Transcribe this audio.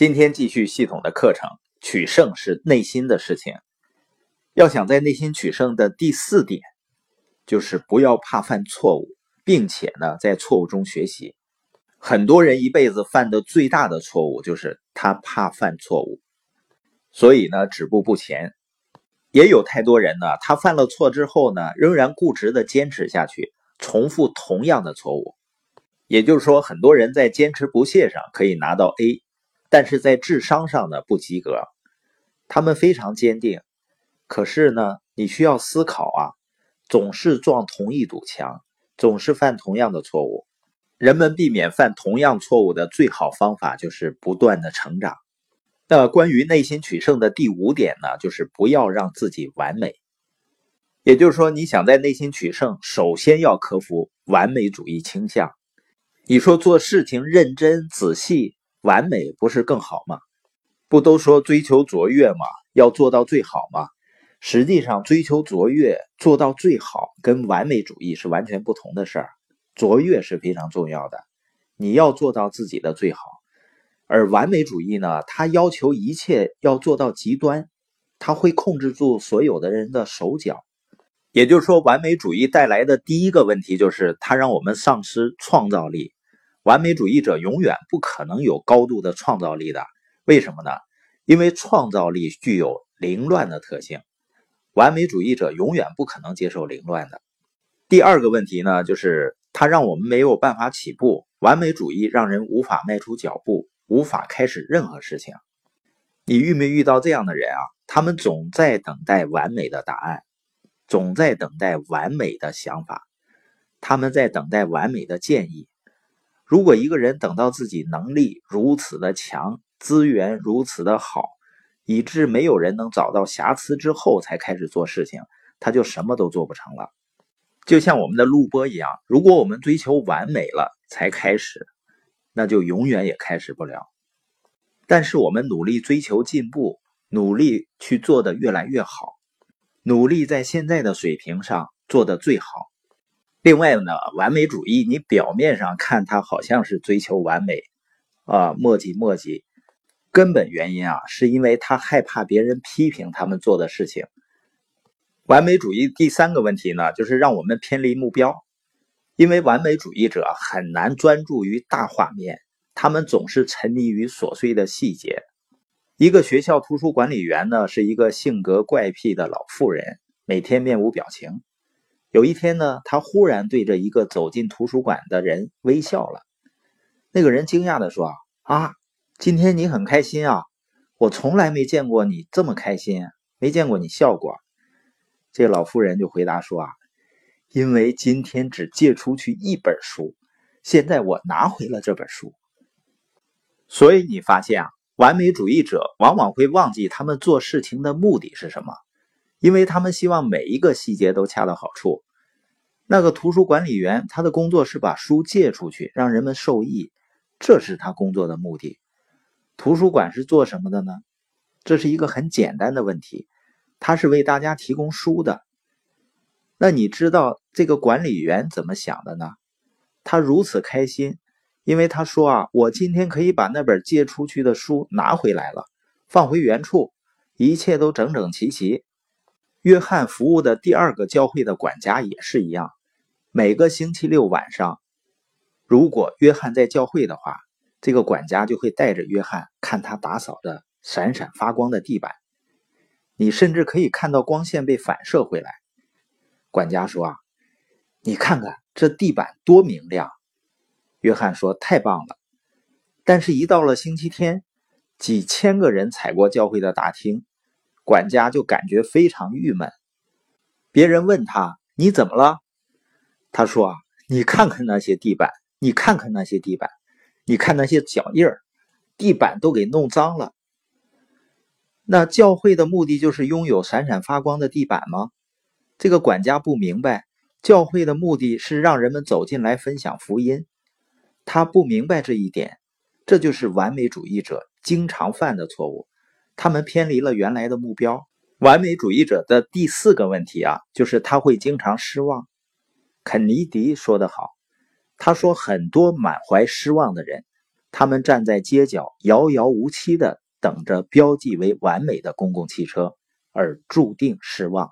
今天继续系统的课程，取胜是内心的事情。要想在内心取胜的第四点，就是不要怕犯错误，并且呢，在错误中学习。很多人一辈子犯的最大的错误就是他怕犯错误，所以呢，止步不前。也有太多人呢，他犯了错之后呢，仍然固执的坚持下去，重复同样的错误。也就是说，很多人在坚持不懈上可以拿到 A。但是在智商上呢不及格，他们非常坚定，可是呢你需要思考啊，总是撞同一堵墙，总是犯同样的错误。人们避免犯同样错误的最好方法就是不断的成长。那关于内心取胜的第五点呢，就是不要让自己完美。也就是说，你想在内心取胜，首先要克服完美主义倾向。你说做事情认真仔细。完美不是更好吗？不都说追求卓越吗？要做到最好吗？实际上，追求卓越、做到最好，跟完美主义是完全不同的事儿。卓越是非常重要的，你要做到自己的最好。而完美主义呢，它要求一切要做到极端，它会控制住所有的人的手脚。也就是说，完美主义带来的第一个问题就是，它让我们丧失创造力。完美主义者永远不可能有高度的创造力的，为什么呢？因为创造力具有凌乱的特性，完美主义者永远不可能接受凌乱的。第二个问题呢，就是它让我们没有办法起步。完美主义让人无法迈出脚步，无法开始任何事情。你遇没遇到这样的人啊？他们总在等待完美的答案，总在等待完美的想法，他们在等待完美的建议。如果一个人等到自己能力如此的强，资源如此的好，以致没有人能找到瑕疵之后才开始做事情，他就什么都做不成了。就像我们的录播一样，如果我们追求完美了才开始，那就永远也开始不了。但是我们努力追求进步，努力去做的越来越好，努力在现在的水平上做的最好。另外呢，完美主义，你表面上看他好像是追求完美，啊，磨叽磨叽，根本原因啊，是因为他害怕别人批评他们做的事情。完美主义第三个问题呢，就是让我们偏离目标，因为完美主义者很难专注于大画面，他们总是沉迷于琐碎的细节。一个学校图书管理员呢，是一个性格怪癖的老妇人，每天面无表情。有一天呢，他忽然对着一个走进图书馆的人微笑了。那个人惊讶的说：“啊，今天你很开心啊！我从来没见过你这么开心，没见过你笑过。”这老妇人就回答说：“啊，因为今天只借出去一本书，现在我拿回了这本书。所以你发现啊，完美主义者往往会忘记他们做事情的目的是什么。”因为他们希望每一个细节都恰到好处。那个图书管理员，他的工作是把书借出去，让人们受益，这是他工作的目的。图书馆是做什么的呢？这是一个很简单的问题，他是为大家提供书的。那你知道这个管理员怎么想的呢？他如此开心，因为他说啊，我今天可以把那本借出去的书拿回来了，放回原处，一切都整整齐齐。约翰服务的第二个教会的管家也是一样。每个星期六晚上，如果约翰在教会的话，这个管家就会带着约翰看他打扫的闪闪发光的地板。你甚至可以看到光线被反射回来。管家说：“啊，你看看这地板多明亮。”约翰说：“太棒了。”但是，一到了星期天，几千个人踩过教会的大厅。管家就感觉非常郁闷。别人问他：“你怎么了？”他说：“啊，你看看那些地板，你看看那些地板，你看那些脚印儿，地板都给弄脏了。那教会的目的就是拥有闪闪发光的地板吗？”这个管家不明白，教会的目的是让人们走进来分享福音。他不明白这一点，这就是完美主义者经常犯的错误。他们偏离了原来的目标。完美主义者的第四个问题啊，就是他会经常失望。肯尼迪说得好，他说很多满怀失望的人，他们站在街角，遥遥无期的等着标记为完美的公共汽车，而注定失望。